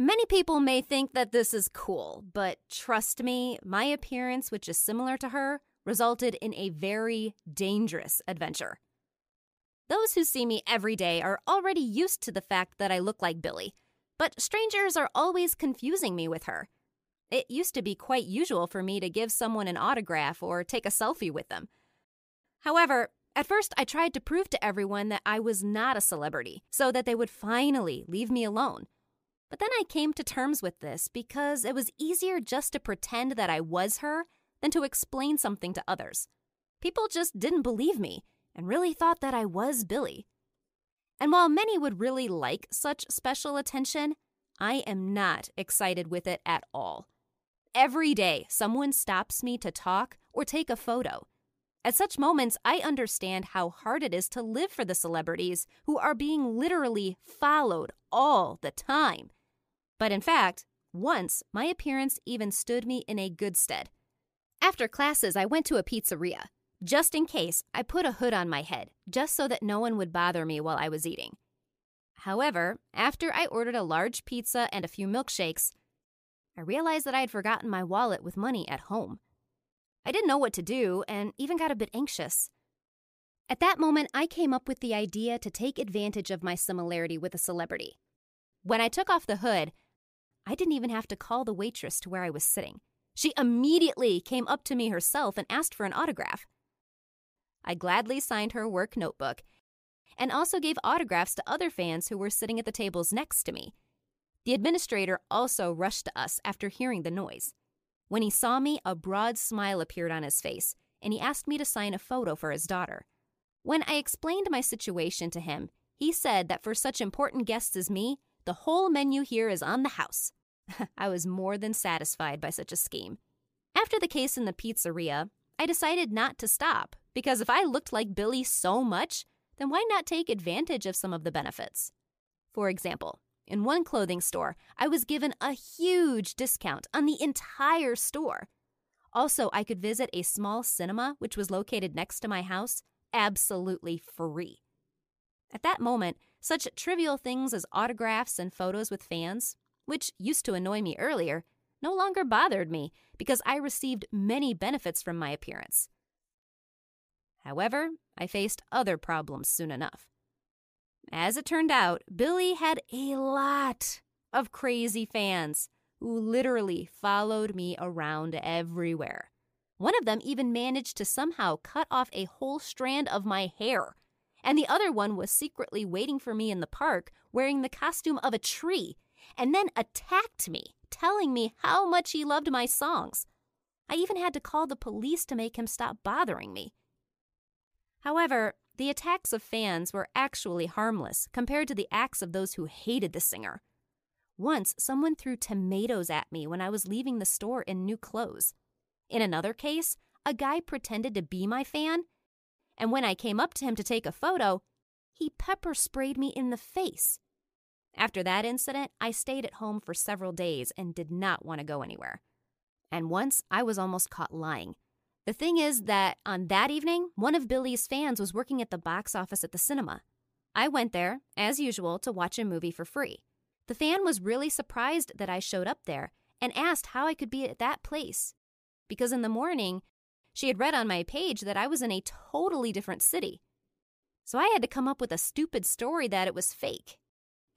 Many people may think that this is cool, but trust me, my appearance, which is similar to her, resulted in a very dangerous adventure. Those who see me every day are already used to the fact that I look like Billie, but strangers are always confusing me with her. It used to be quite usual for me to give someone an autograph or take a selfie with them. However, at first I tried to prove to everyone that I was not a celebrity so that they would finally leave me alone. But then I came to terms with this because it was easier just to pretend that I was her than to explain something to others. People just didn't believe me and really thought that I was Billie. And while many would really like such special attention, I am not excited with it at all. Every day, someone stops me to talk or take a photo. At such moments, I understand how hard it is to live for the celebrities who are being literally followed all the time. But in fact, once my appearance even stood me in a good stead. After classes, I went to a pizzeria. Just in case, I put a hood on my head, just so that no one would bother me while I was eating. However, after I ordered a large pizza and a few milkshakes, I realized that I had forgotten my wallet with money at home. I didn't know what to do and even got a bit anxious. At that moment, I came up with the idea to take advantage of my similarity with a celebrity. When I took off the hood, I didn't even have to call the waitress to where I was sitting. She immediately came up to me herself and asked for an autograph. I gladly signed her work notebook and also gave autographs to other fans who were sitting at the tables next to me. The administrator also rushed to us after hearing the noise. When he saw me, a broad smile appeared on his face, and he asked me to sign a photo for his daughter. When I explained my situation to him, he said that for such important guests as me, the whole menu here is on the house. I was more than satisfied by such a scheme. After the case in the pizzeria, I decided not to stop because if I looked like Billie so much, then why not take advantage of some of the benefits? For example, in one clothing store, I was given a huge discount on the entire store. Also, I could visit a small cinema which was located next to my house absolutely free. At that moment, such trivial things as autographs and photos with fans which used to annoy me earlier, no longer bothered me because I received many benefits from my appearance. However, I faced other problems soon enough. As it turned out, Billie had a lot of crazy fans who literally followed me around everywhere. One of them even managed to somehow cut off a whole strand of my hair, and the other one was secretly waiting for me in the park wearing the costume of a tree and then attacked me, telling me how much he loved my songs. I even had to call the police to make him stop bothering me. However, the attacks of fans were actually harmless compared to the acts of those who hated the singer. Once, someone threw tomatoes at me when I was leaving the store in new clothes. In another case, a guy pretended to be my fan, and when I came up to him to take a photo, he pepper sprayed me in the face. After that incident, I stayed at home for several days and did not want to go anywhere. And once I was almost caught lying. The thing is that on that evening, one of Billie's fans was working at the box office at the cinema. I went there, as usual, to watch a movie for free. The fan was really surprised that I showed up there and asked how I could be at that place. Because in the morning, she had read on my page that I was in a totally different city, So I had to come up with a stupid story that it was fake.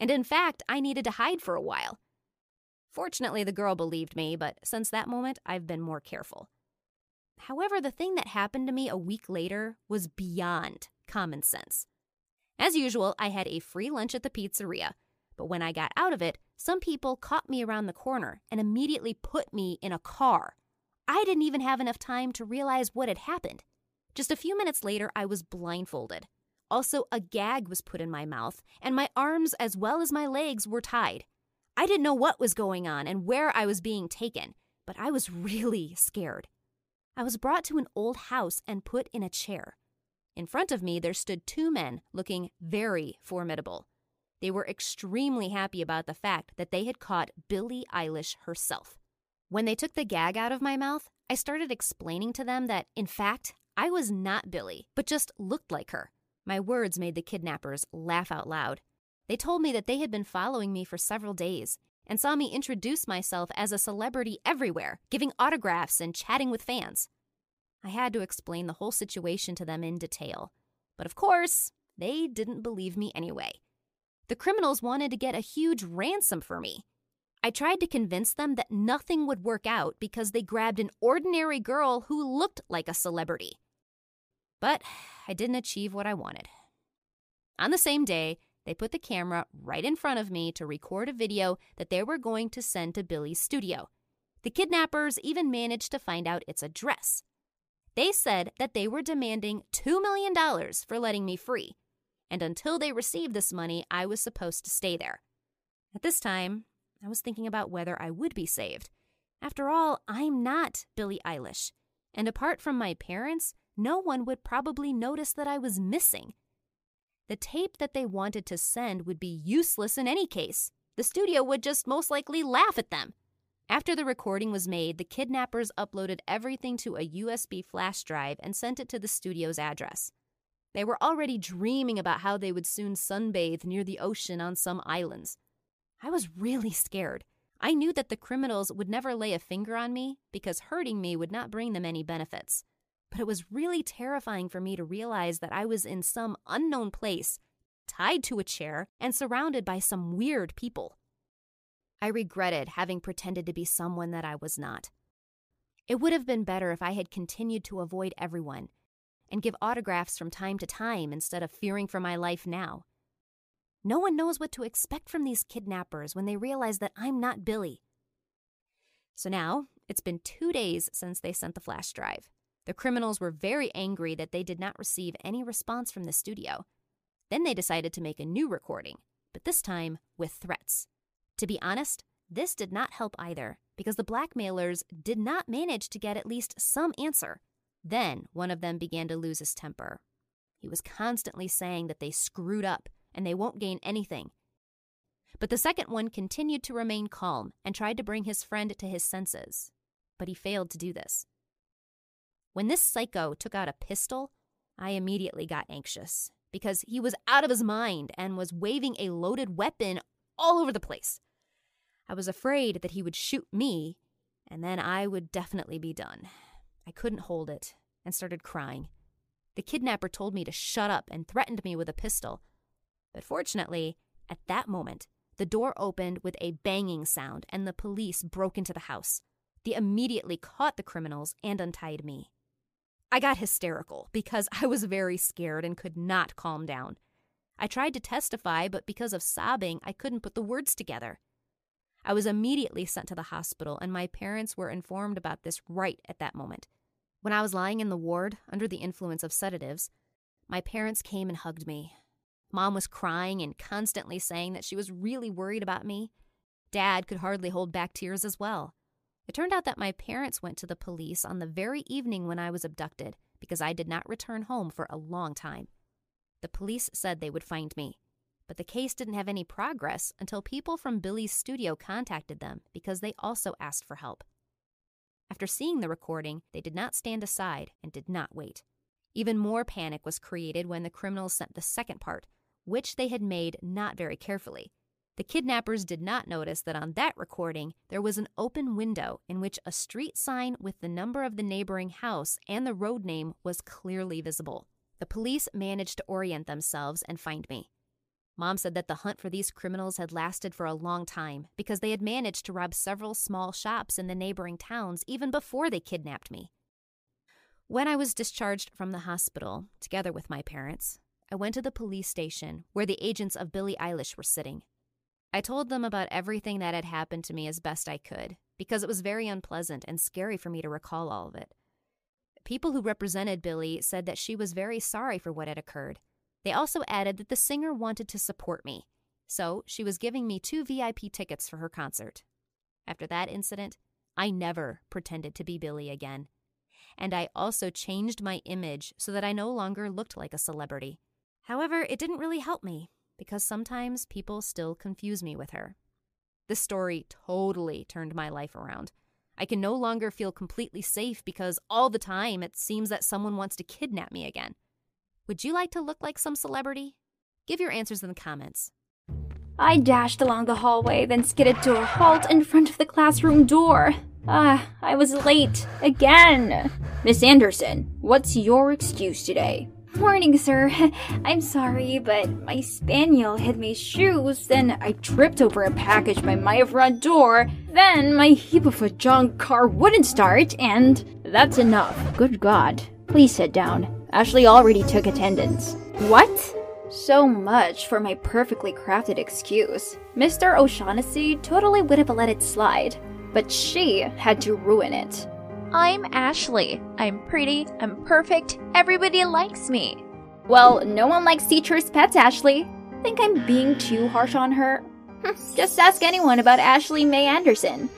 And in fact, I needed to hide for a while. Fortunately, the girl believed me, but since that moment, I've been more careful. However, the thing that happened to me a week later was beyond common sense. As usual, I had a free lunch at the pizzeria, but when I got out of it, some people caught me around the corner and immediately put me in a car. I didn't even have enough time to realize what had happened. Just a few minutes later, I was blindfolded. Also, a gag was put in my mouth, and my arms as well as my legs were tied. I didn't know what was going on and where I was being taken, but I was really scared. I was brought to an old house and put in a chair. In front of me, there stood two men looking very formidable. They were extremely happy about the fact that they had caught Billie Eilish herself. When they took the gag out of my mouth, I started explaining to them that, in fact, I was not Billie, but just looked like her. My words made the kidnappers laugh out loud. They told me that they had been following me for several days and saw me introduce myself as a celebrity everywhere, giving autographs and chatting with fans. I had to explain the whole situation to them in detail. But of course, they didn't believe me anyway. The criminals wanted to get a huge ransom for me. I tried to convince them that nothing would work out because they grabbed an ordinary girl who looked like a celebrity. But I didn't achieve what I wanted. On the same day, they put the camera right in front of me to record a video that they were going to send to Billie's studio. The kidnappers even managed to find out its address. They said that they were demanding $2 million for letting me free, and until they received this money, I was supposed to stay there. At this time, I was thinking about whether I would be saved. After all, I'm not Billie Eilish, and apart from my parents, no one would probably notice that I was missing. The tape that they wanted to send would be useless in any case. The studio would just most likely laugh at them. After the recording was made, the kidnappers uploaded everything to a USB flash drive and sent it to the studio's address. They were already dreaming about how they would soon sunbathe near the ocean on some islands. I was really scared. I knew that the criminals would never lay a finger on me because hurting me would not bring them any benefits. But it was really terrifying for me to realize that I was in some unknown place, tied to a chair, and surrounded by some weird people. I regretted having pretended to be someone that I was not. It would have been better if I had continued to avoid everyone and give autographs from time to time instead of fearing for my life now. No one knows what to expect from these kidnappers when they realize that I'm not Billie. So now, it's been two days since they sent the flash drive. The criminals were very angry that they did not receive any response from the studio. Then they decided to make a new recording, but this time with threats. To be honest, this did not help either, because the blackmailers did not manage to get at least some answer. Then one of them began to lose his temper. He was constantly saying that they screwed up and they won't gain anything. But the second one continued to remain calm and tried to bring his friend to his senses. But he failed to do this. When this psycho took out a pistol, I immediately got anxious because he was out of his mind and was waving a loaded weapon all over the place. I was afraid that he would shoot me, and then I would definitely be done. I couldn't hold it and started crying. The kidnapper told me to shut up and threatened me with a pistol. But fortunately, at that moment, the door opened with a banging sound and the police broke into the house. They immediately caught the criminals and untied me. I got hysterical because I was very scared and could not calm down. I tried to testify, but because of sobbing, I couldn't put the words together. I was immediately sent to the hospital, and my parents were informed about this right at that moment. When I was lying in the ward under the influence of sedatives, my parents came and hugged me. Mom was crying and constantly saying that she was really worried about me. Dad could hardly hold back tears as well. It turned out that my parents went to the police on the very evening when I was abducted because I did not return home for a long time. The police said they would find me, but the case didn't have any progress until people from Billie's studio contacted them because they also asked for help. After seeing the recording, they did not stand aside and did not wait. Even more panic was created when the criminals sent the second part, which they had made not very carefully. The kidnappers did not notice that on that recording there was an open window in which a street sign with the number of the neighboring house and the road name was clearly visible. the police managed to orient themselves and find me. Mom said that the hunt for these criminals had lasted for a long time because they had managed to rob several small shops in the neighboring towns even before they kidnapped me. When I was discharged from the hospital, together with my parents, I went to the police station where the agents of Billie Eilish were sitting. I told them about everything that had happened to me as best I could because it was very unpleasant and scary for me to recall all of it. People who represented Billie said that she was very sorry for what had occurred they also added that the singer wanted to support me, so she was giving me two VIP tickets for her concert. After that incident, I never pretended to be Billie again. And I also changed my image so that I no longer looked like a celebrity. However, it didn't really help me because sometimes people still confuse me with her. This story totally turned my life around. I can no longer feel completely safe because all the time it seems that someone wants to kidnap me again. Would you like to look like some celebrity? Give your answers in the comments. I dashed along the hallway, then skidded to a halt in front of the classroom door. Ah, I was late. Again. Miss Anderson, what's your excuse today? Morning, sir. I'm sorry, but my spaniel hid my shoes, then I tripped over a package by my front door, then my heap of a junk car wouldn't start, and that's enough. Good God. Please sit down. Ashley already took attendance. What? So much for my perfectly crafted excuse. Mr. O'Shaughnessy totally would have let it slide, but she had to ruin it. I'm Ashley. I'm pretty, I'm perfect, everybody likes me. Well, no one likes teachers' pets, Ashley. Think I'm being too harsh on her? Hmm. Just ask anyone about Ashley May Anderson.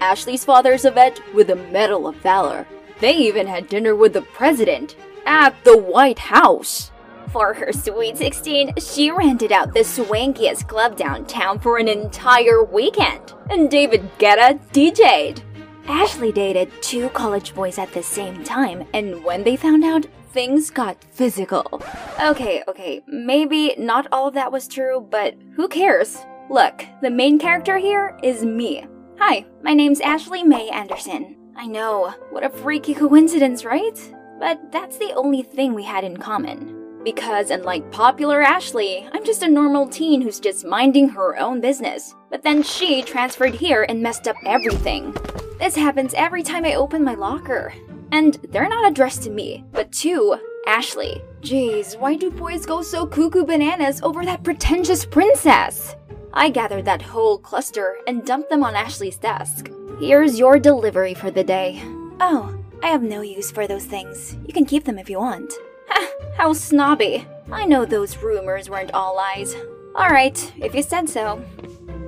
Ashley's father's a vet with a Medal of Valor. They even had dinner with the president at the White House. For her Sweet 16, she rented out the swankiest club downtown for an entire weekend, and David Guetta DJ'd. Ashley dated two college boys at the same time, and when they found out, things got physical. Okay, okay, maybe not all of that was true, but who cares? Look, the main character here is me. Hi, my name's Ashley May Anderson. I know, what a freaky coincidence, right? But that's the only thing we had in common. Because unlike popular Ashley, I'm just a normal teen who's just minding her own business. But then she transferred here and messed up everything. This happens every time I open my locker. And they're not addressed to me, but to Ashley. Jeez, why do boys go so cuckoo bananas over that pretentious princess? I gathered that whole cluster and dumped them on Ashley's desk. Here's your delivery for the day. Oh, I have no use for those things. You can keep them if you want. Ha! How snobby. I know those rumors weren't all lies. Alright, if you said so.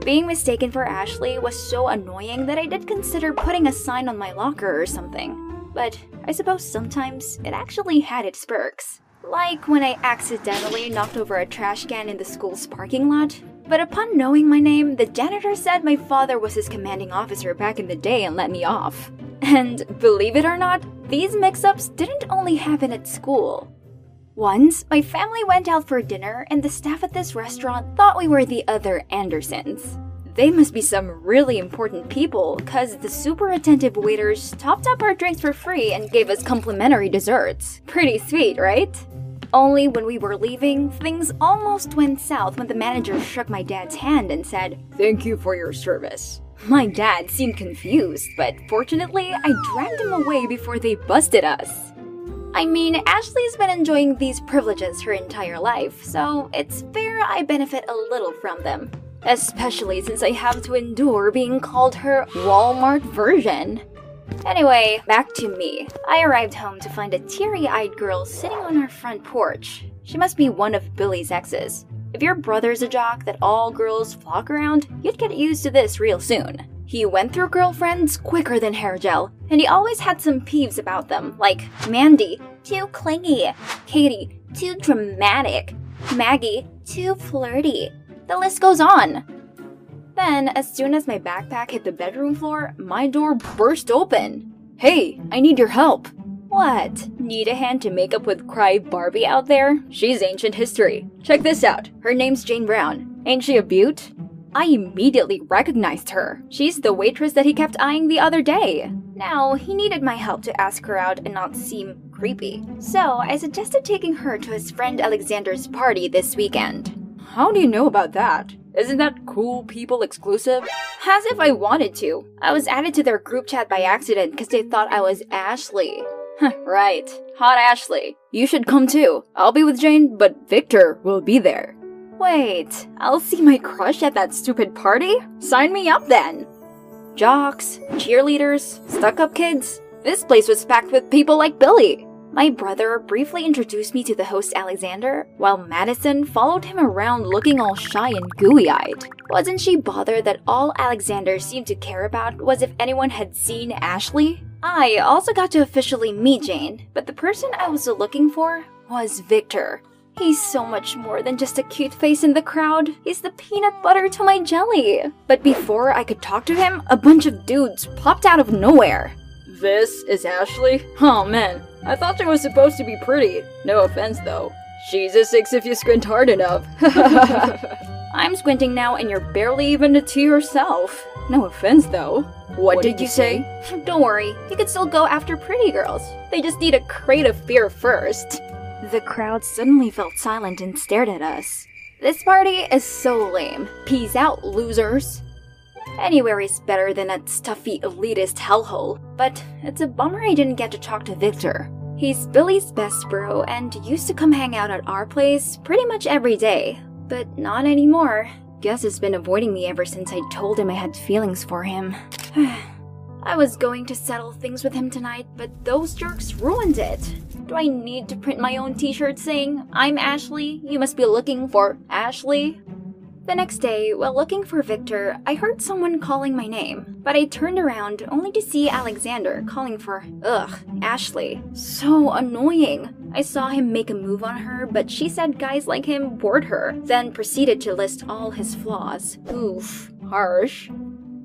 Being mistaken for Ashley was so annoying that I did consider putting a sign on my locker or something. But I suppose sometimes it actually had its perks. Like when I accidentally knocked over a trash can in the school's parking lot. But upon knowing my name, the janitor said my father was his commanding officer back in the day and let me off. And believe it or not, these mix ups didn't only happen at school. Once, my family went out for dinner, and the staff at this restaurant thought we were the other Andersons. They must be some really important people, because the super attentive waiters topped up our drinks for free and gave us complimentary desserts. Pretty sweet, right? Only when we were leaving, things almost went south when the manager shook my dad's hand and said, Thank you for your service. My dad seemed confused, but fortunately, I dragged him away before they busted us. I mean, Ashley's been enjoying these privileges her entire life, so it's fair I benefit a little from them. Especially since I have to endure being called her Walmart version. Anyway, back to me. I arrived home to find a teary eyed girl sitting on our front porch. She must be one of Billy's exes. If your brother's a jock that all girls flock around, you'd get used to this real soon. He went through girlfriends quicker than hair gel, and he always had some peeves about them, like Mandy, too clingy, Katie, too dramatic, Maggie, too flirty. The list goes on. Then, as soon as my backpack hit the bedroom floor, my door burst open. Hey, I need your help. What? Need a hand to make up with Cry Barbie out there? She's ancient history. Check this out. Her name's Jane Brown. Ain't she a beaut? I immediately recognized her. She's the waitress that he kept eyeing the other day. Now, he needed my help to ask her out and not seem creepy. So, I suggested taking her to his friend Alexander's party this weekend. How do you know about that? Isn't that cool people exclusive? As if I wanted to. I was added to their group chat by accident because they thought I was Ashley. right. Hot Ashley. You should come too. I'll be with Jane, but Victor will be there. Wait, I'll see my crush at that stupid party? Sign me up then. Jocks, cheerleaders, stuck up kids. This place was packed with people like Billy. My brother briefly introduced me to the host Alexander, while Madison followed him around looking all shy and gooey eyed. Wasn't she bothered that all Alexander seemed to care about was if anyone had seen Ashley? I also got to officially meet Jane, but the person I was looking for was Victor. He's so much more than just a cute face in the crowd. He's the peanut butter to my jelly. But before I could talk to him, a bunch of dudes popped out of nowhere. This is Ashley? Oh man, I thought she was supposed to be pretty. No offense though. She's a six if you squint hard enough. I'm squinting now and you're barely even a two yourself. No offense though. What, what did, did, you say? say? Don't worry, you can still go after pretty girls. They just need a crate of fear first. The crowd suddenly felt silent and stared at us. This party is so lame. Peace out, losers. Anywhere is better than that stuffy elitist hellhole, but it's a bummer I didn't get to talk to Victor. He's Billy's best bro and used to come hang out at our place pretty much every day, but not anymore. Guess he's been avoiding me ever since I told him I had feelings for him. I was going to settle things with him tonight, but those jerks ruined it. Do I need to print my own t shirt saying, I'm Ashley, you must be looking for Ashley? The next day, while looking for Victor, I heard someone calling my name, but I turned around only to see Alexander calling for, ugh, Ashley. So annoying. I saw him make a move on her, but she said guys like him bored her, then proceeded to list all his flaws. Oof, harsh.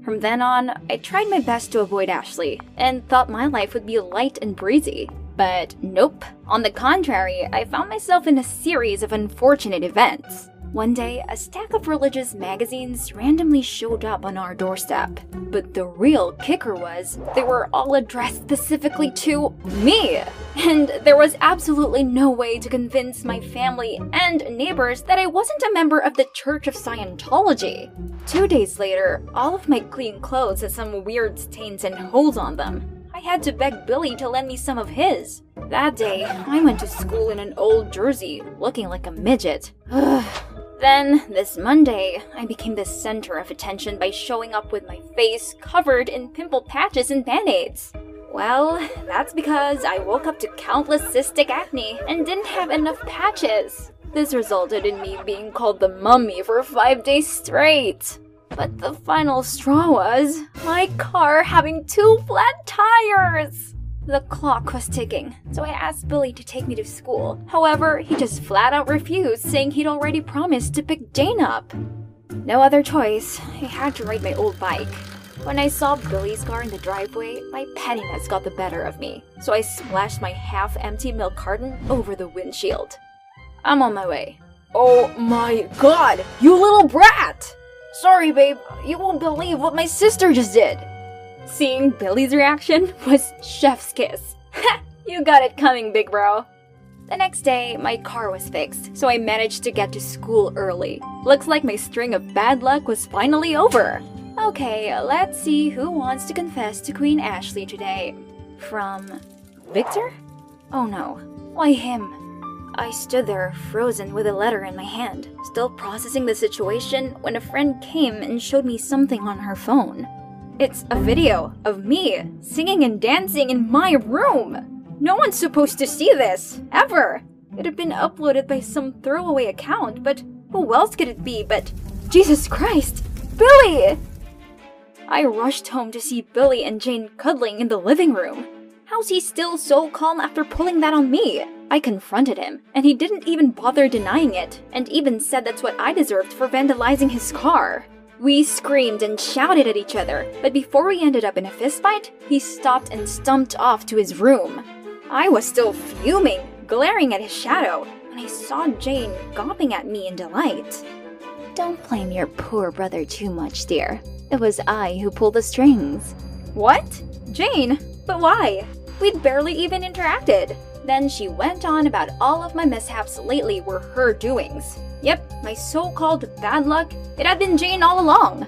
From then on, I tried my best to avoid Ashley, and thought my life would be light and breezy. But nope. On the contrary, I found myself in a series of unfortunate events. One day, a stack of religious magazines randomly showed up on our doorstep. But the real kicker was, they were all addressed specifically to me! And there was absolutely no way to convince my family and neighbors that I wasn't a member of the Church of Scientology. Two days later, all of my clean clothes had some weird stains and holes on them. I had to beg Billy to lend me some of his. That day, I went to school in an old jersey, looking like a midget. Then, this Monday, I became the center of attention by showing up with my face covered in pimple patches and band aids. Well, that's because I woke up to countless cystic acne and didn't have enough patches. This resulted in me being called the mummy for five days straight. But the final straw was my car having two flat tires. The clock was ticking, so I asked Billy to take me to school. However, he just flat out refused, saying he'd already promised to pick Jane up. No other choice, I had to ride my old bike. When I saw Billy's car in the driveway, my pettiness got the better of me, so I splashed my half empty milk carton over the windshield. I'm on my way. Oh my god, you little brat! Sorry, babe, you won't believe what my sister just did. Seeing Billy's reaction was chef's kiss. you got it coming, big bro. The next day, my car was fixed, so I managed to get to school early. Looks like my string of bad luck was finally over. Okay, let's see who wants to confess to Queen Ashley today. From Victor? Oh no, why him? I stood there, frozen with a letter in my hand, still processing the situation when a friend came and showed me something on her phone. It's a video of me singing and dancing in my room. No one's supposed to see this, ever. It had been uploaded by some throwaway account, but who else could it be but Jesus Christ, Billy! I rushed home to see Billy and Jane cuddling in the living room. How's he still so calm after pulling that on me? I confronted him, and he didn't even bother denying it, and even said that's what I deserved for vandalizing his car. We screamed and shouted at each other, but before we ended up in a fistfight, he stopped and stumped off to his room. I was still fuming, glaring at his shadow, when I saw Jane gawping at me in delight. Don't blame your poor brother too much, dear. It was I who pulled the strings. What? Jane, but why? We'd barely even interacted. Then she went on about all of my mishaps lately were her doings. Yep, my so called bad luck, it had been Jane all along.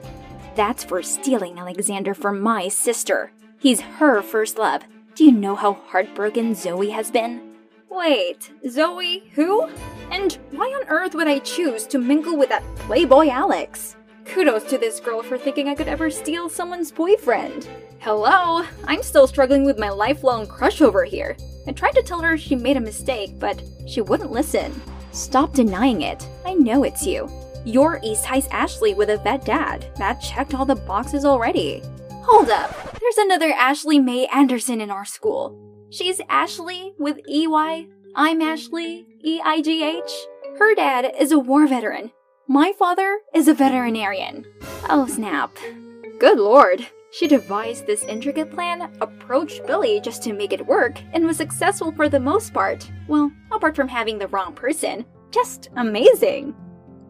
That's for stealing Alexander from my sister. He's her first love. Do you know how heartbroken Zoe has been? Wait, Zoe, who? And why on earth would I choose to mingle with that playboy Alex? Kudos to this girl for thinking I could ever steal someone's boyfriend. Hello, I'm still struggling with my lifelong crush over here. I tried to tell her she made a mistake, but she wouldn't listen. Stop denying it. I know it's you. You're East High's Ashley with a vet dad. That checked all the boxes already. Hold up. There's another Ashley May Anderson in our school. She's Ashley with EY. I'm Ashley, E I G H. Her dad is a war veteran. My father is a veterinarian. Oh, snap. Good lord. She devised this intricate plan, approached Billy just to make it work, and was successful for the most part. Well, apart from having the wrong person. Just amazing.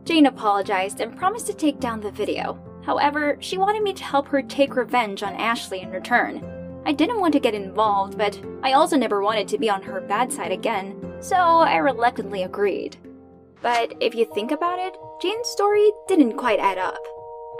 Jane apologized and promised to take down the video. However, she wanted me to help her take revenge on Ashley in return. I didn't want to get involved, but I also never wanted to be on her bad side again, so I reluctantly agreed. But if you think about it, Jane's story didn't quite add up.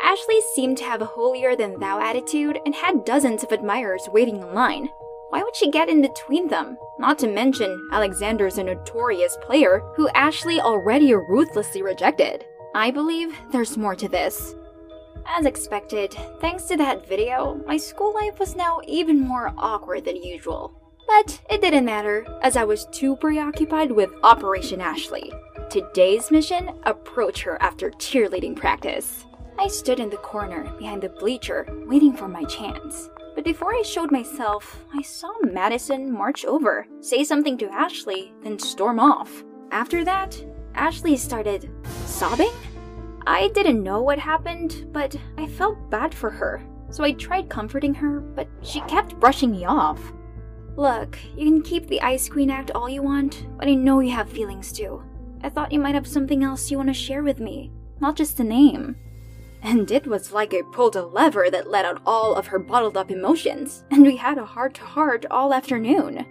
Ashley seemed to have a holier than thou attitude and had dozens of admirers waiting in line. Why would she get in between them? Not to mention, Alexander's a notorious player who Ashley already ruthlessly rejected. I believe there's more to this. As expected, thanks to that video, my school life was now even more awkward than usual. But it didn't matter, as I was too preoccupied with Operation Ashley. Today's mission approach her after cheerleading practice. I stood in the corner behind the bleacher, waiting for my chance. But before I showed myself, I saw Madison march over, say something to Ashley, then storm off. After that, Ashley started sobbing? I didn't know what happened, but I felt bad for her. So I tried comforting her, but she kept brushing me off. Look, you can keep the Ice Queen act all you want, but I know you have feelings too. I thought you might have something else you want to share with me, not just a name. And it was like I pulled a lever that let out all of her bottled up emotions, and we had a heart to heart all afternoon.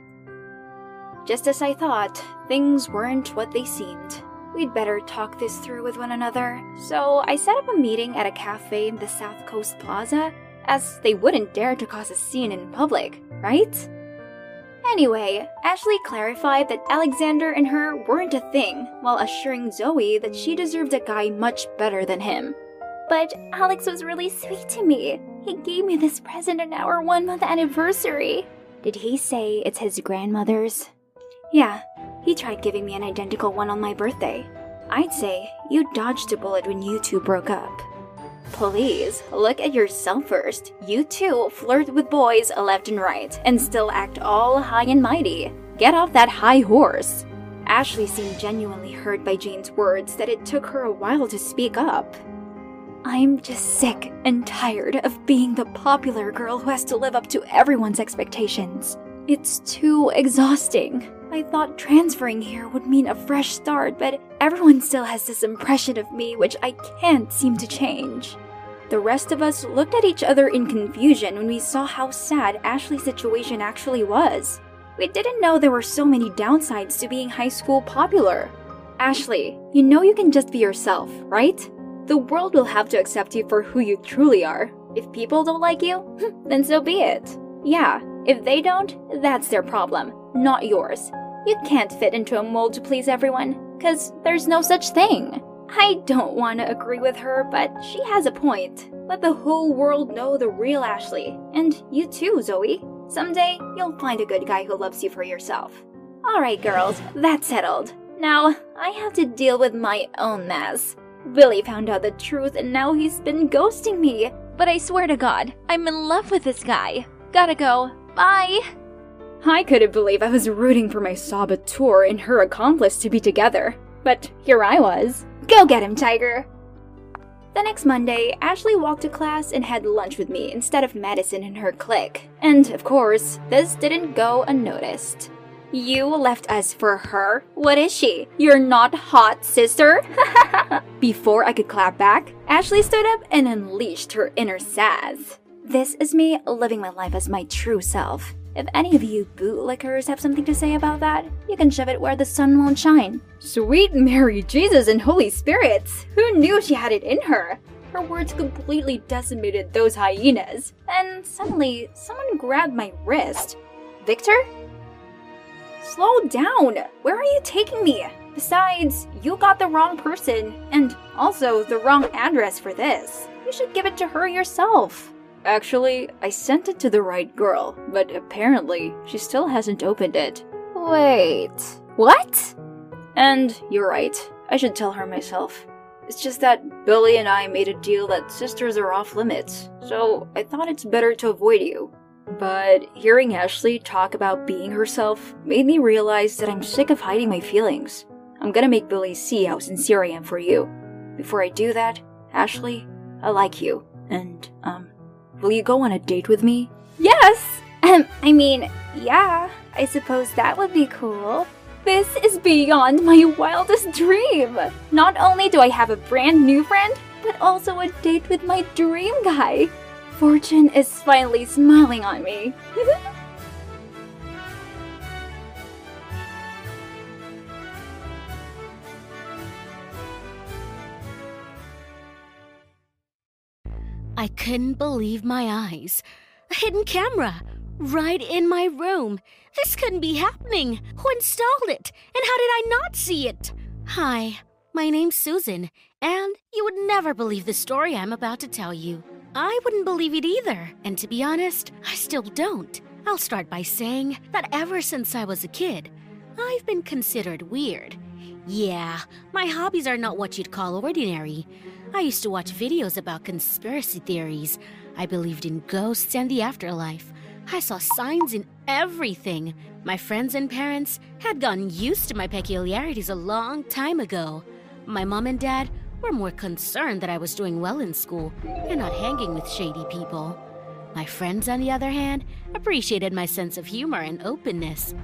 Just as I thought, things weren't what they seemed. We'd better talk this through with one another, so I set up a meeting at a cafe in the South Coast Plaza, as they wouldn't dare to cause a scene in public, right? Anyway, Ashley clarified that Alexander and her weren't a thing, while assuring Zoe that she deserved a guy much better than him. But Alex was really sweet to me. He gave me this present on our one month anniversary. Did he say it's his grandmother's? Yeah, he tried giving me an identical one on my birthday. I'd say you dodged a bullet when you two broke up. Please, look at yourself first. You two flirt with boys left and right and still act all high and mighty. Get off that high horse. Ashley seemed genuinely hurt by Jane's words that it took her a while to speak up. I'm just sick and tired of being the popular girl who has to live up to everyone's expectations. It's too exhausting. I thought transferring here would mean a fresh start, but everyone still has this impression of me which I can't seem to change. The rest of us looked at each other in confusion when we saw how sad Ashley's situation actually was. We didn't know there were so many downsides to being high school popular. Ashley, you know you can just be yourself, right? The world will have to accept you for who you truly are. If people don't like you, then so be it. Yeah, if they don't, that's their problem, not yours. You can't fit into a mold to please everyone, because there's no such thing. I don't want to agree with her, but she has a point. Let the whole world know the real Ashley. And you too, Zoe. Someday, you'll find a good guy who loves you for yourself. Alright, girls, that's settled. Now, I have to deal with my own mess. Billy found out the truth and now he's been ghosting me. But I swear to God, I'm in love with this guy. Gotta go. Bye. I couldn't believe I was rooting for my saboteur and her accomplice to be together. But here I was. Go get him, Tiger! The next Monday, Ashley walked to class and had lunch with me instead of Madison and her clique. And of course, this didn't go unnoticed. You left us for her? What is she? You're not hot, sister? Before I could clap back, Ashley stood up and unleashed her inner sass. This is me living my life as my true self. If any of you bootlickers have something to say about that, you can shove it where the sun won't shine. Sweet Mary, Jesus, and Holy Spirits! Who knew she had it in her? Her words completely decimated those hyenas. And suddenly, someone grabbed my wrist. Victor? Slow down! Where are you taking me? Besides, you got the wrong person, and also the wrong address for this. You should give it to her yourself. Actually, I sent it to the right girl, but apparently she still hasn't opened it. Wait, what? And you're right, I should tell her myself. It's just that Billy and I made a deal that sisters are off limits, so I thought it's better to avoid you. But hearing Ashley talk about being herself made me realize that I'm sick of hiding my feelings. I'm gonna make Billy see how sincere I am for you. Before I do that, Ashley, I like you. And, um, will you go on a date with me? Yes! Um, I mean, yeah, I suppose that would be cool. This is beyond my wildest dream! Not only do I have a brand new friend, but also a date with my dream guy. Fortune is finally smiling on me. I couldn't believe my eyes. A hidden camera! Right in my room! This couldn't be happening! Who installed it? And how did I not see it? Hi, my name's Susan, and you would never believe the story I'm about to tell you. I wouldn't believe it either, and to be honest, I still don't. I'll start by saying that ever since I was a kid, I've been considered weird. Yeah, my hobbies are not what you'd call ordinary. I used to watch videos about conspiracy theories. I believed in ghosts and the afterlife. I saw signs in everything. My friends and parents had gotten used to my peculiarities a long time ago. My mom and dad were more concerned that I was doing well in school and not hanging with shady people. My friends, on the other hand, appreciated my sense of humor and openness.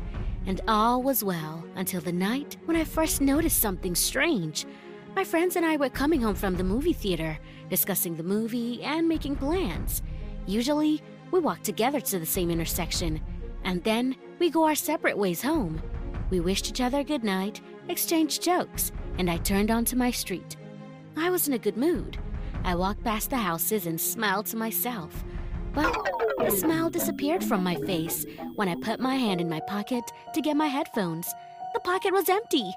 And all was well until the night when I first noticed something strange. My friends and I were coming home from the movie theater, discussing the movie and making plans. Usually, we walk together to the same intersection, and then we go our separate ways home. We wished each other good night, exchanged jokes, and I turned onto my street. I was in a good mood. I walked past the houses and smiled to myself. But the smile disappeared from my face when I put my hand in my pocket to get my headphones. The pocket was empty.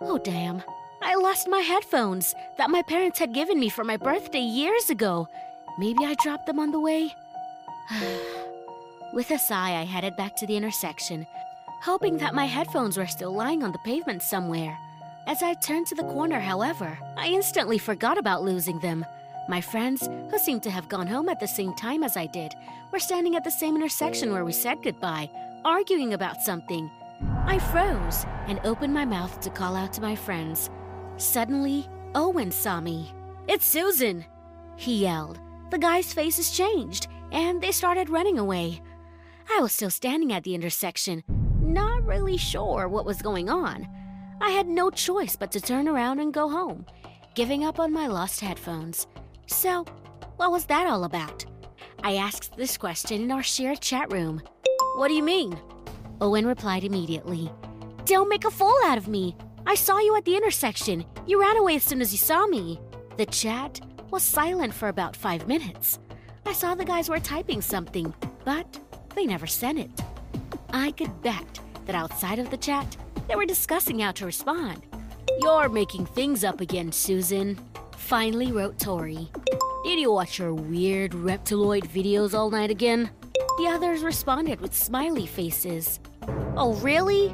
Oh, damn. I lost my headphones that my parents had given me for my birthday years ago. Maybe I dropped them on the way? With a sigh, I headed back to the intersection, hoping that my headphones were still lying on the pavement somewhere. As I turned to the corner, however, I instantly forgot about losing them. My friends, who seemed to have gone home at the same time as I did, were standing at the same intersection where we said goodbye, arguing about something. I froze and opened my mouth to call out to my friends. Suddenly, Owen saw me. It's Susan! He yelled. The guy's face has changed, and they started running away. I was still standing at the intersection, not really sure what was going on. I had no choice but to turn around and go home, giving up on my lost headphones. So, what was that all about? I asked this question in our shared chat room. What do you mean? Owen replied immediately. Don't make a fool out of me. I saw you at the intersection. You ran away as soon as you saw me. The chat was silent for about five minutes. I saw the guys were typing something, but they never sent it. I could bet that outside of the chat, they were discussing how to respond. You're making things up again, Susan. Finally wrote Tori. Did you watch your weird reptiloid videos all night again? The others responded with smiley faces. Oh, really?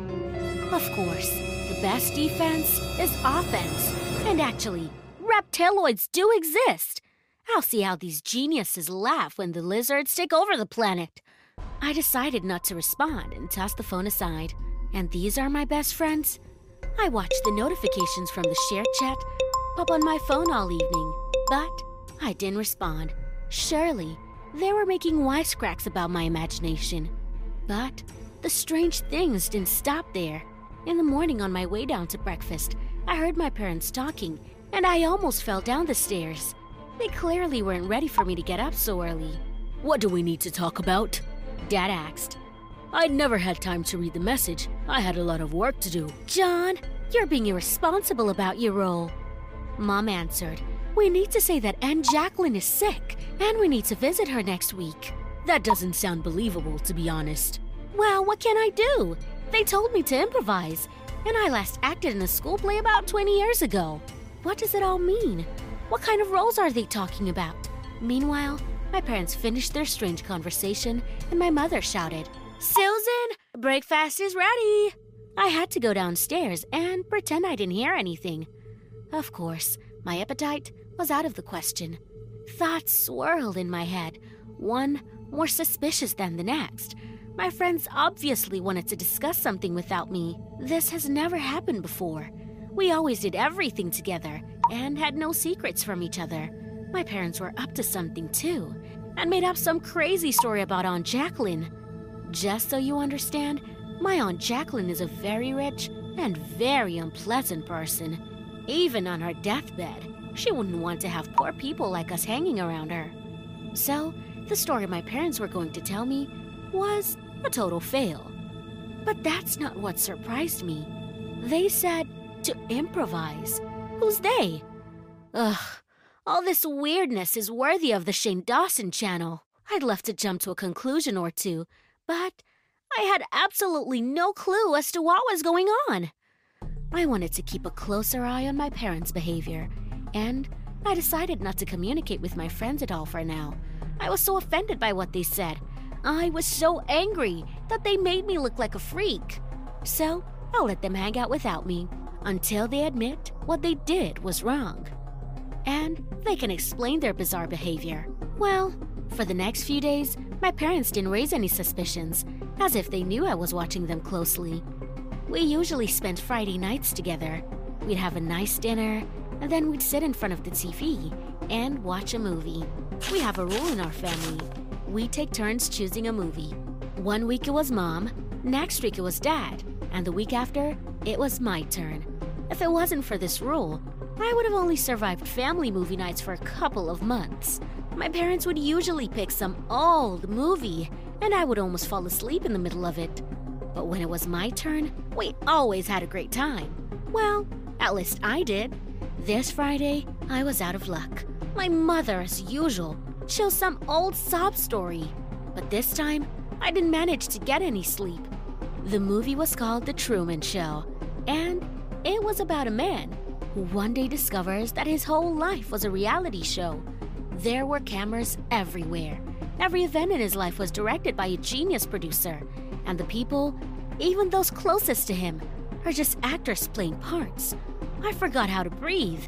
Of course. The best defense is offense. And actually, reptiloids do exist. I'll see how these geniuses laugh when the lizards take over the planet. I decided not to respond and tossed the phone aside. And these are my best friends? I watched the notifications from the shared chat pop on my phone all evening, but I didn't respond. Surely, they were making wisecracks about my imagination. But the strange things didn't stop there. In the morning, on my way down to breakfast, I heard my parents talking, and I almost fell down the stairs. They clearly weren't ready for me to get up so early. What do we need to talk about? Dad asked. I'd never had time to read the message. I had a lot of work to do. John, you're being irresponsible about your role. Mom answered, We need to say that Aunt Jacqueline is sick, and we need to visit her next week. That doesn't sound believable, to be honest. Well, what can I do? They told me to improvise, and I last acted in a school play about 20 years ago. What does it all mean? What kind of roles are they talking about? Meanwhile, my parents finished their strange conversation, and my mother shouted, Susan, breakfast is ready! I had to go downstairs and pretend I didn't hear anything. Of course, my appetite was out of the question. Thoughts swirled in my head, one more suspicious than the next. My friends obviously wanted to discuss something without me. This has never happened before. We always did everything together and had no secrets from each other. My parents were up to something too and made up some crazy story about Aunt Jacqueline. Just so you understand, my Aunt Jacqueline is a very rich and very unpleasant person. Even on her deathbed, she wouldn't want to have poor people like us hanging around her. So, the story my parents were going to tell me was a total fail. But that's not what surprised me. They said to improvise. Who's they? Ugh, all this weirdness is worthy of the Shane Dawson channel. I'd love to jump to a conclusion or two, but I had absolutely no clue as to what was going on. I wanted to keep a closer eye on my parents' behavior, and I decided not to communicate with my friends at all for now. I was so offended by what they said. I was so angry that they made me look like a freak. So I'll let them hang out without me until they admit what they did was wrong. And they can explain their bizarre behavior. Well, for the next few days, my parents didn't raise any suspicions, as if they knew I was watching them closely. We usually spent Friday nights together. We'd have a nice dinner, and then we'd sit in front of the TV and watch a movie. We have a rule in our family. We take turns choosing a movie. One week it was mom, next week it was dad, and the week after, it was my turn. If it wasn't for this rule, I would have only survived family movie nights for a couple of months. My parents would usually pick some old movie, and I would almost fall asleep in the middle of it. But when it was my turn, we always had a great time. Well, at least I did. This Friday, I was out of luck. My mother, as usual, chose some old sob story. But this time, I didn't manage to get any sleep. The movie was called The Truman Show, and it was about a man who one day discovers that his whole life was a reality show. There were cameras everywhere. Every event in his life was directed by a genius producer, and the people, even those closest to him, are just actors playing parts. I forgot how to breathe.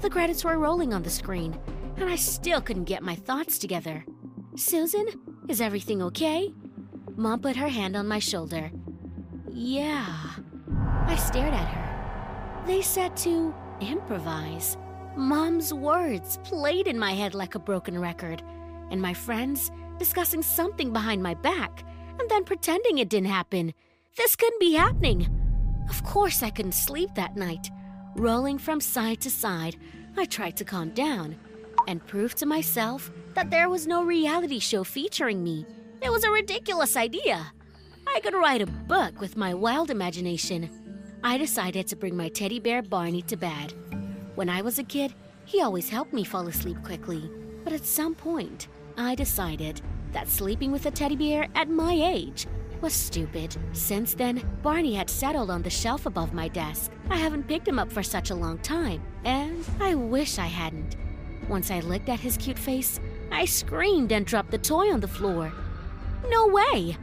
The credits were rolling on the screen, and I still couldn't get my thoughts together. Susan, is everything okay? Mom put her hand on my shoulder. Yeah. I stared at her. They said to improvise. Mom's words played in my head like a broken record, and my friends discussing something behind my back and then pretending it didn't happen. This couldn't be happening. Of course, I couldn't sleep that night. Rolling from side to side, I tried to calm down and prove to myself that there was no reality show featuring me. It was a ridiculous idea. I could write a book with my wild imagination. I decided to bring my teddy bear Barney to bed. When I was a kid, he always helped me fall asleep quickly. But at some point, I decided that sleeping with a teddy bear at my age was stupid. Since then, Barney had settled on the shelf above my desk. I haven't picked him up for such a long time, and I wish I hadn't. Once I looked at his cute face, I screamed and dropped the toy on the floor. No way!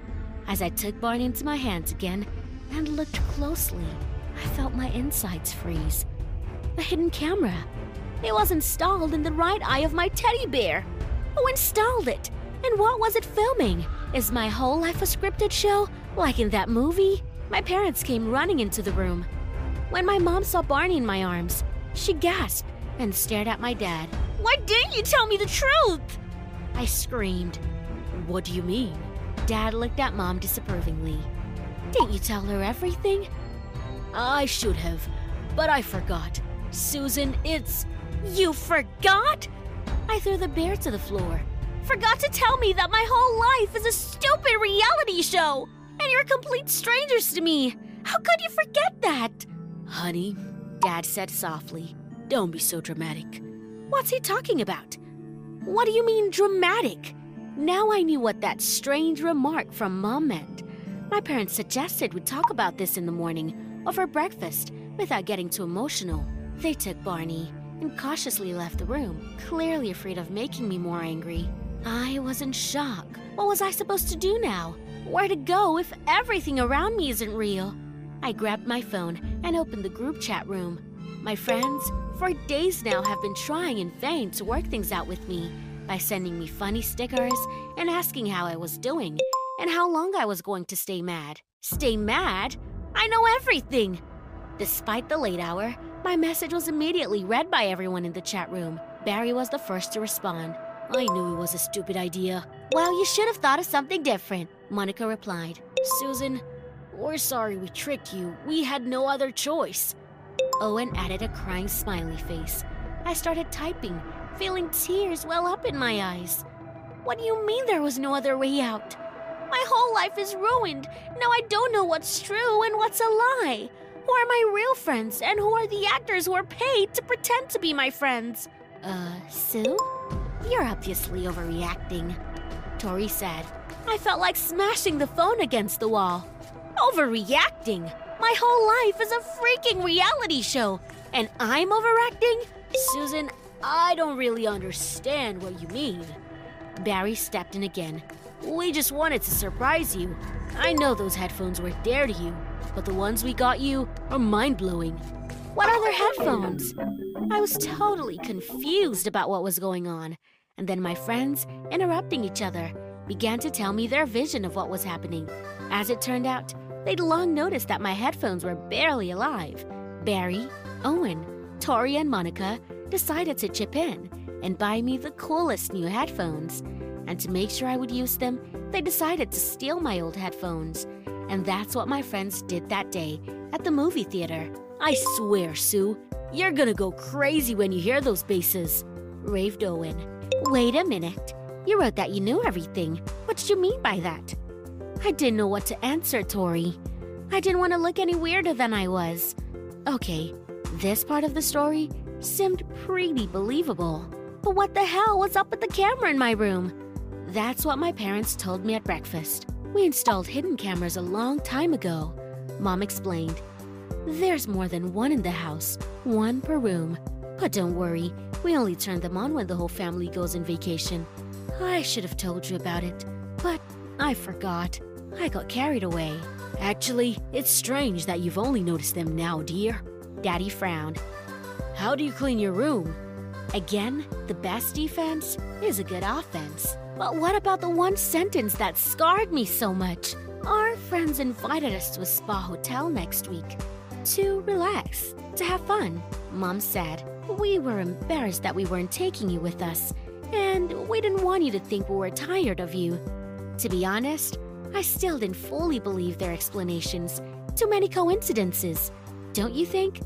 As I took Barney into my hands again and looked closely, I felt my insides freeze. A hidden camera. It was installed in the right eye of my teddy bear. Who installed it? And what was it filming? Is my whole life a scripted show, like in that movie? My parents came running into the room. When my mom saw Barney in my arms, she gasped and stared at my dad. Why didn't you tell me the truth? I screamed. What do you mean? Dad looked at Mom disapprovingly. Didn't you tell her everything? I should have, but I forgot. Susan, it's. You forgot? I threw the bear to the floor. forgot to tell me that my whole life is a stupid reality show, and you're complete strangers to me. How could you forget that? Honey, Dad said softly, don't be so dramatic. What's he talking about? What do you mean dramatic? Now I knew what that strange remark from Mom meant. My parents suggested we talk about this in the morning over breakfast without getting too emotional. They took Barney and cautiously left the room, clearly afraid of making me more angry. I was in shock. What was I supposed to do now? Where to go if everything around me isn't real? I grabbed my phone and opened the group chat room. My friends, for days now, have been trying in vain to work things out with me by sending me funny stickers and asking how I was doing and how long I was going to stay mad. Stay mad? I know everything! Despite the late hour, my message was immediately read by everyone in the chat room. Barry was the first to respond. I knew it was a stupid idea. Well, you should have thought of something different, Monica replied. Susan, we're sorry we tricked you. We had no other choice. Owen added a crying smiley face. I started typing, feeling tears well up in my eyes. What do you mean there was no other way out? My whole life is ruined. Now I don't know what's true and what's a lie. Who are my real friends and who are the actors who are paid to pretend to be my friends? Uh, Sue? You're obviously overreacting, Tori said. I felt like smashing the phone against the wall. Overreacting? My whole life is a freaking reality show, and I'm overacting? Susan, I don't really understand what you mean. Barry stepped in again. We just wanted to surprise you. I know those headphones were dear to you, but the ones we got you are mind blowing. What other headphones? I was totally confused about what was going on, and then my friends, interrupting each other, began to tell me their vision of what was happening. As it turned out, they'd long noticed that my headphones were barely alive. Barry, Owen, Tori, and Monica decided to chip in and buy me the coolest new headphones. And to make sure I would use them, they decided to steal my old headphones. And that's what my friends did that day at the movie theater. I swear, Sue, you're gonna go crazy when you hear those basses, raved Owen. Wait a minute. You wrote that you knew everything. What did you mean by that? I didn't know what to answer, Tori. I didn't want to look any weirder than I was. Okay, this part of the story seemed pretty believable. But what the hell was up with the camera in my room? That's what my parents told me at breakfast. We installed hidden cameras a long time ago, Mom explained. There's more than one in the house, one per room. But don't worry, we only turn them on when the whole family goes on vacation. I should have told you about it, but I forgot. I got carried away. Actually, it's strange that you've only noticed them now, dear. Daddy frowned. How do you clean your room? Again, the best defense is a good offense. But what about the one sentence that scarred me so much? Our friends invited us to a spa hotel next week to relax, to have fun, Mom said. We were embarrassed that we weren't taking you with us, and we didn't want you to think we were tired of you. To be honest, I still didn't fully believe their explanations. Too many coincidences, don't you think?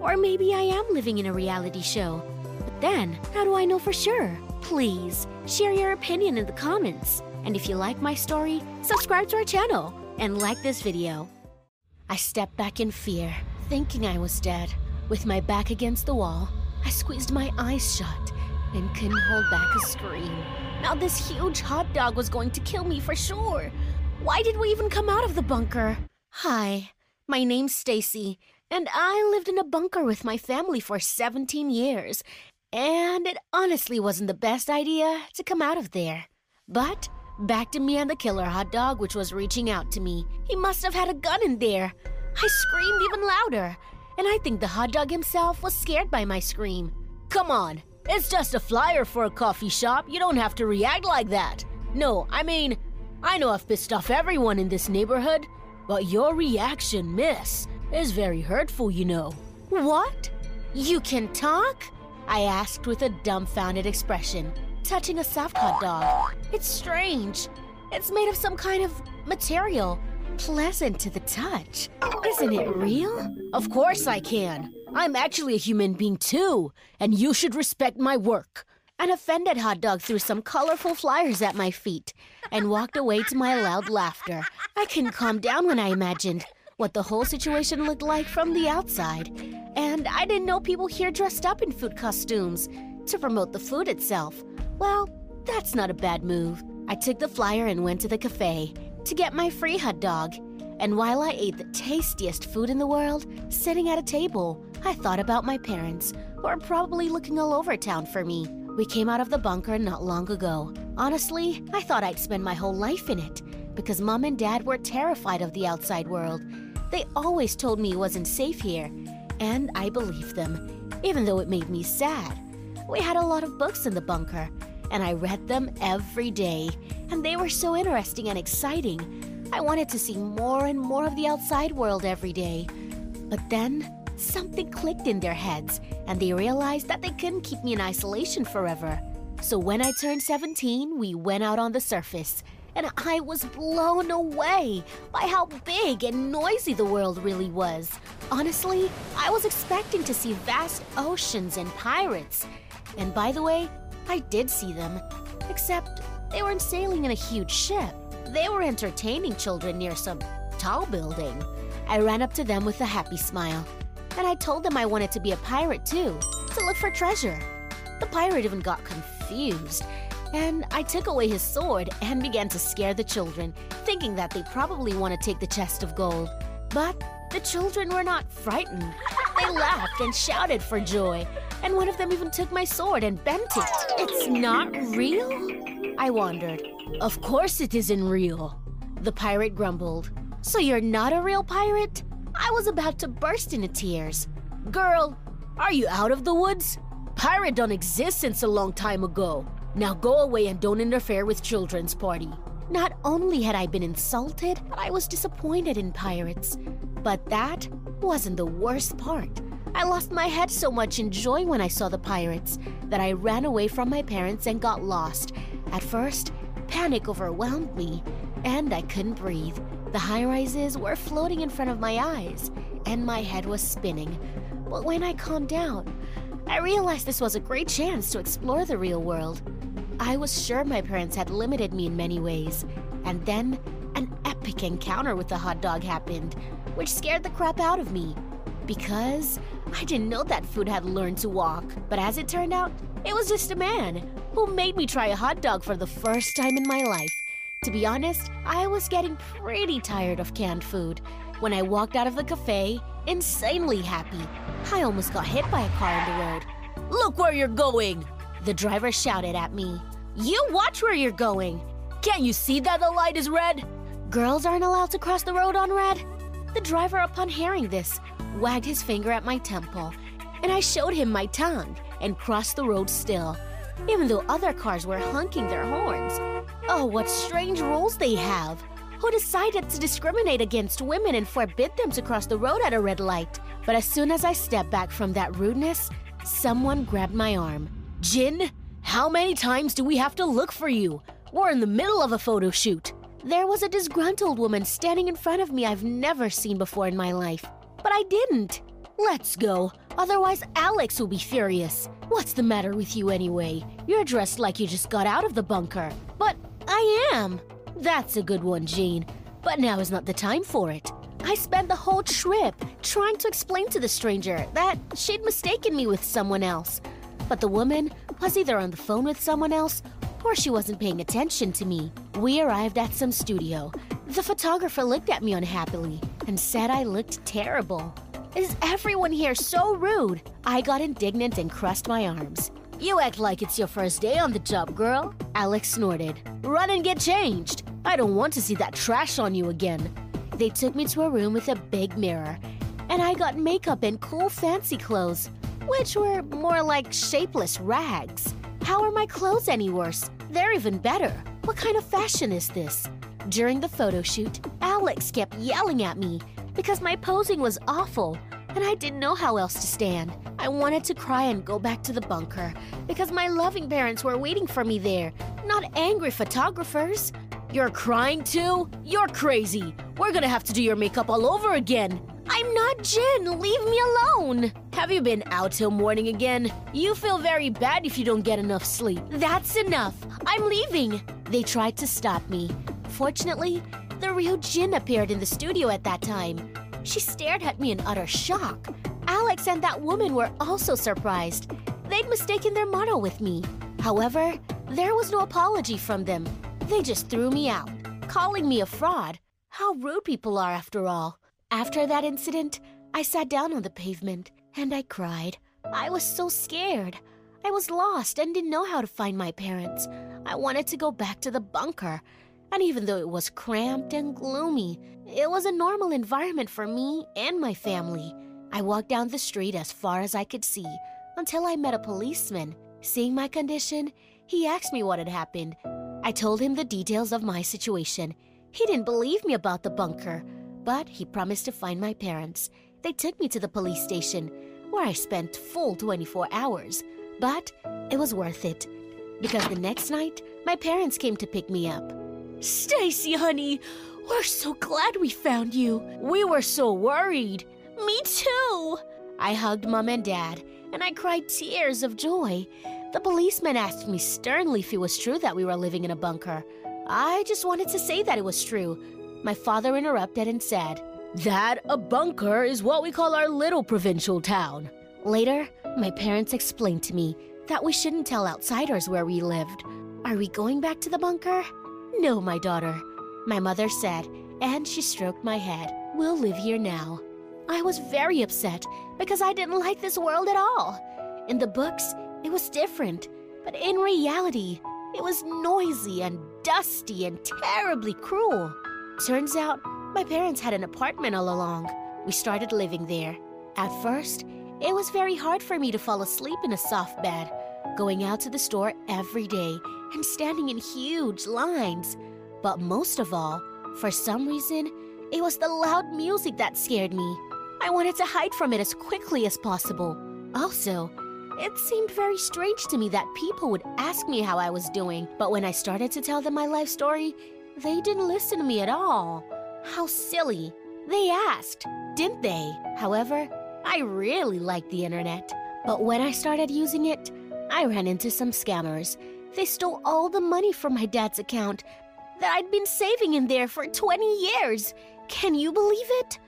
Or maybe I am living in a reality show. But then, how do I know for sure? Please, share your opinion in the comments. And if you like my story, subscribe to our channel and like this video. I stepped back in fear, thinking I was dead. With my back against the wall, I squeezed my eyes shut and couldn't hold back a scream. Now this huge hot dog was going to kill me for sure. Why did we even come out of the bunker? Hi, my name's Stacy, and I lived in a bunker with my family for 17 years. And it honestly wasn't the best idea to come out of there. But back to me and the killer hot dog, which was reaching out to me. He must have had a gun in there. I screamed even louder, and I think the hot dog himself was scared by my scream. Come on, it's just a flyer for a coffee shop. You don't have to react like that. No, I mean, I know I've pissed off everyone in this neighborhood, but your reaction, miss, is very hurtful, you know. What? You can talk? I asked with a dumbfounded expression, touching a soft hot dog. It's strange. It's made of some kind of material, pleasant to the touch. Isn't it real? Of course I can. I'm actually a human being too, and you should respect my work. An offended hot dog threw some colorful flyers at my feet and walked away to my loud laughter. I couldn't calm down when I imagined what the whole situation looked like from the outside. And I didn't know people here dressed up in food costumes to promote the food itself. Well, that's not a bad move. I took the flyer and went to the cafe to get my free hot dog. And while I ate the tastiest food in the world, sitting at a table, I thought about my parents, who are probably looking all over town for me. We came out of the bunker not long ago. Honestly, I thought I'd spend my whole life in it because mom and dad were terrified of the outside world. They always told me it wasn't safe here, and I believed them, even though it made me sad. We had a lot of books in the bunker, and I read them every day, and they were so interesting and exciting. I wanted to see more and more of the outside world every day. But then, something clicked in their heads, and they realized that they couldn't keep me in isolation forever. So when I turned 17, we went out on the surface, and I was blown away by how big and noisy the world really was. Honestly, I was expecting to see vast oceans and pirates. And by the way, I did see them, except they weren't sailing in a huge ship. They were entertaining children near some tall building. I ran up to them with a happy smile, and I told them I wanted to be a pirate too, to look for treasure. The pirate even got confused, and I took away his sword and began to scare the children, thinking that they probably want to take the chest of gold. But the children were not frightened. They laughed and shouted for joy, and one of them even took my sword and bent it. It's not real? I wondered. Of course it isn't real. The pirate grumbled. So you're not a real pirate? I was about to burst into tears. Girl, are you out of the woods? Pirate don't exist since a long time ago. Now go away and don't interfere with children's party. Not only had I been insulted, but I was disappointed in pirates. But that wasn't the worst part. I lost my head so much in joy when I saw the pirates that I ran away from my parents and got lost. At first, panic overwhelmed me, and I couldn't breathe. The high rises were floating in front of my eyes, and my head was spinning. But when I calmed down, I realized this was a great chance to explore the real world. I was sure my parents had limited me in many ways, and then an epic encounter with the hot dog happened, which scared the crap out of me. Because I didn't know that food had learned to walk, but as it turned out, it was just a man who made me try a hot dog for the first time in my life. To be honest, I was getting pretty tired of canned food. When I walked out of the cafe, insanely happy, I almost got hit by a car on the road. Look where you're going! The driver shouted at me. You watch where you're going! Can't you see that the light is red? Girls aren't allowed to cross the road on red? The driver, upon hearing this, wagged his finger at my temple, and I showed him my tongue and crossed the road still, even though other cars were honking their horns. Oh, what strange rules they have! Who decided to discriminate against women and forbid them to cross the road at a red light? But as soon as I stepped back from that rudeness, someone grabbed my arm. Jin, how many times do we have to look for you? We're in the middle of a photo shoot. There was a disgruntled woman standing in front of me I've never seen before in my life. But I didn't. Let's go. Otherwise, Alex will be furious. What's the matter with you anyway? You're dressed like you just got out of the bunker. But I am. That's a good one, Jean. But now is not the time for it. I spent the whole trip trying to explain to the stranger that she'd mistaken me with someone else. But the woman was either on the phone with someone else or she wasn't paying attention to me. We arrived at some studio. The photographer looked at me unhappily and said I looked terrible. Is everyone here so rude? I got indignant and crossed my arms. You act like it's your first day on the job, girl. Alex snorted. Run and get changed. I don't want to see that trash on you again. They took me to a room with a big mirror, and I got makeup and cool fancy clothes, which were more like shapeless rags. How are my clothes any worse? They're even better. What kind of fashion is this? During the photo shoot, Alex kept yelling at me because my posing was awful and I didn't know how else to stand. I wanted to cry and go back to the bunker because my loving parents were waiting for me there, not angry photographers. You're crying too? You're crazy. We're gonna have to do your makeup all over again. I'm not Jin. Leave me alone. Have you been out till morning again? You feel very bad if you don't get enough sleep. That's enough. I'm leaving. They tried to stop me. Fortunately, the real Jin appeared in the studio at that time. She stared at me in utter shock. Alex and that woman were also surprised. They'd mistaken their motto with me. However, there was no apology from them. They just threw me out, calling me a fraud. How rude people are, after all. After that incident, I sat down on the pavement and I cried. I was so scared. I was lost and didn't know how to find my parents. I wanted to go back to the bunker. And even though it was cramped and gloomy, it was a normal environment for me and my family. I walked down the street as far as I could see until I met a policeman. Seeing my condition, he asked me what had happened. I told him the details of my situation. He didn't believe me about the bunker, but he promised to find my parents. They took me to the police station, where I spent full 24 hours. But it was worth it, because the next night, my parents came to pick me up. Stacy, honey, we're so glad we found you. We were so worried. Me too. I hugged mom and dad, and I cried tears of joy. The policeman asked me sternly if it was true that we were living in a bunker. I just wanted to say that it was true. My father interrupted and said, That a bunker is what we call our little provincial town. Later, my parents explained to me that we shouldn't tell outsiders where we lived. Are we going back to the bunker? No, my daughter, my mother said, and she stroked my head. We'll live here now. I was very upset because I didn't like this world at all. In the books, it was different, but in reality, it was noisy and dusty and terribly cruel. Turns out, my parents had an apartment all along. We started living there. At first, it was very hard for me to fall asleep in a soft bed, going out to the store every day and standing in huge lines. But most of all, for some reason, it was the loud music that scared me. I wanted to hide from it as quickly as possible. Also, it seemed very strange to me that people would ask me how I was doing, but when I started to tell them my life story, they didn't listen to me at all. How silly. They asked, didn't they? However, I really liked the internet. But when I started using it, I ran into some scammers. They stole all the money from my dad's account that I'd been saving in there for 20 years. Can you believe it?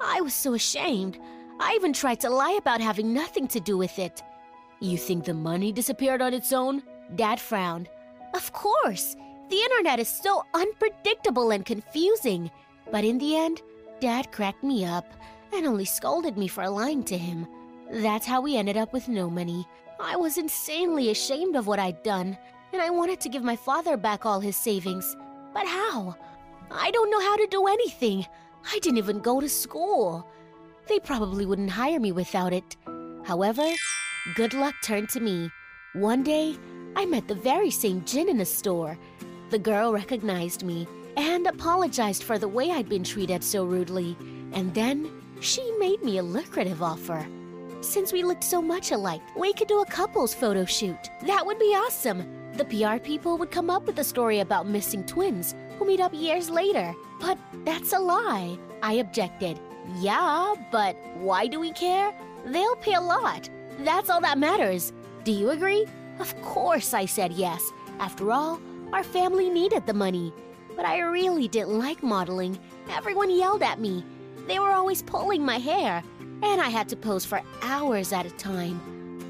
I was so ashamed. I even tried to lie about having nothing to do with it. You think the money disappeared on its own? Dad frowned. Of course. The internet is so unpredictable and confusing. But in the end, Dad cracked me up and only scolded me for lying to him. That's how we ended up with no money. I was insanely ashamed of what I'd done, and I wanted to give my father back all his savings. But how? I don't know how to do anything. I didn't even go to school. They probably wouldn't hire me without it. However, good luck turned to me. One day, I met the very same Jin in a store. The girl recognized me and apologized for the way I'd been treated so rudely. And then she made me a lucrative offer. Since we looked so much alike, we could do a couples photo shoot. That would be awesome. The PR people would come up with a story about missing twins who meet up years later. But that's a lie. I objected. Yeah, but why do we care? They'll pay a lot. That's all that matters. Do you agree? Of course, I said yes. After all, our family needed the money. But I really didn't like modeling. Everyone yelled at me. They were always pulling my hair, and I had to pose for hours at a time.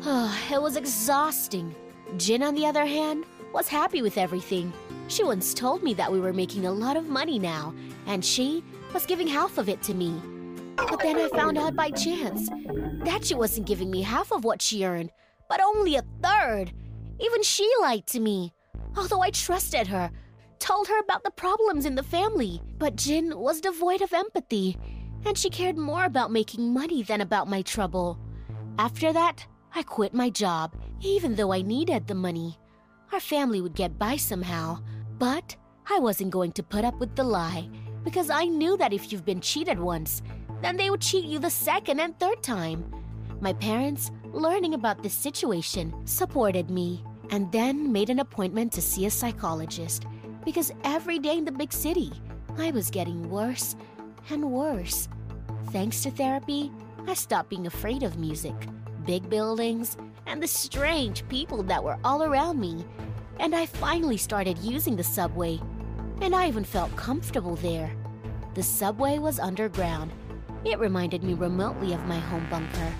Oh, it was exhausting. Jin, on the other hand, was happy with everything. She once told me that we were making a lot of money now, and she was giving half of it to me. But then I found out by chance that she wasn't giving me half of what she earned, but only a third. Even she lied to me. Although I trusted her, told her about the problems in the family, but Jin was devoid of empathy, and she cared more about making money than about my trouble. After that, I quit my job, even though I needed the money. Our family would get by somehow, but I wasn't going to put up with the lie because I knew that if you've been cheated once, then they would cheat you the second and third time. My parents, learning about this situation, supported me and then made an appointment to see a psychologist because every day in the big city, I was getting worse and worse. Thanks to therapy, I stopped being afraid of music, big buildings, and the strange people that were all around me. And I finally started using the subway, and I even felt comfortable there. The subway was underground. It reminded me remotely of my home bunker.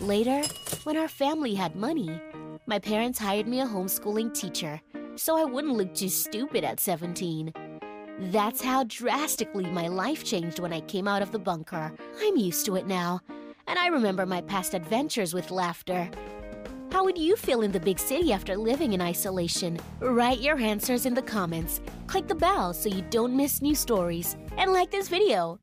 Later, when our family had money, my parents hired me a homeschooling teacher so I wouldn't look too stupid at 17. That's how drastically my life changed when I came out of the bunker. I'm used to it now, and I remember my past adventures with laughter. How would you feel in the big city after living in isolation? Write your answers in the comments, click the bell so you don't miss new stories, and like this video.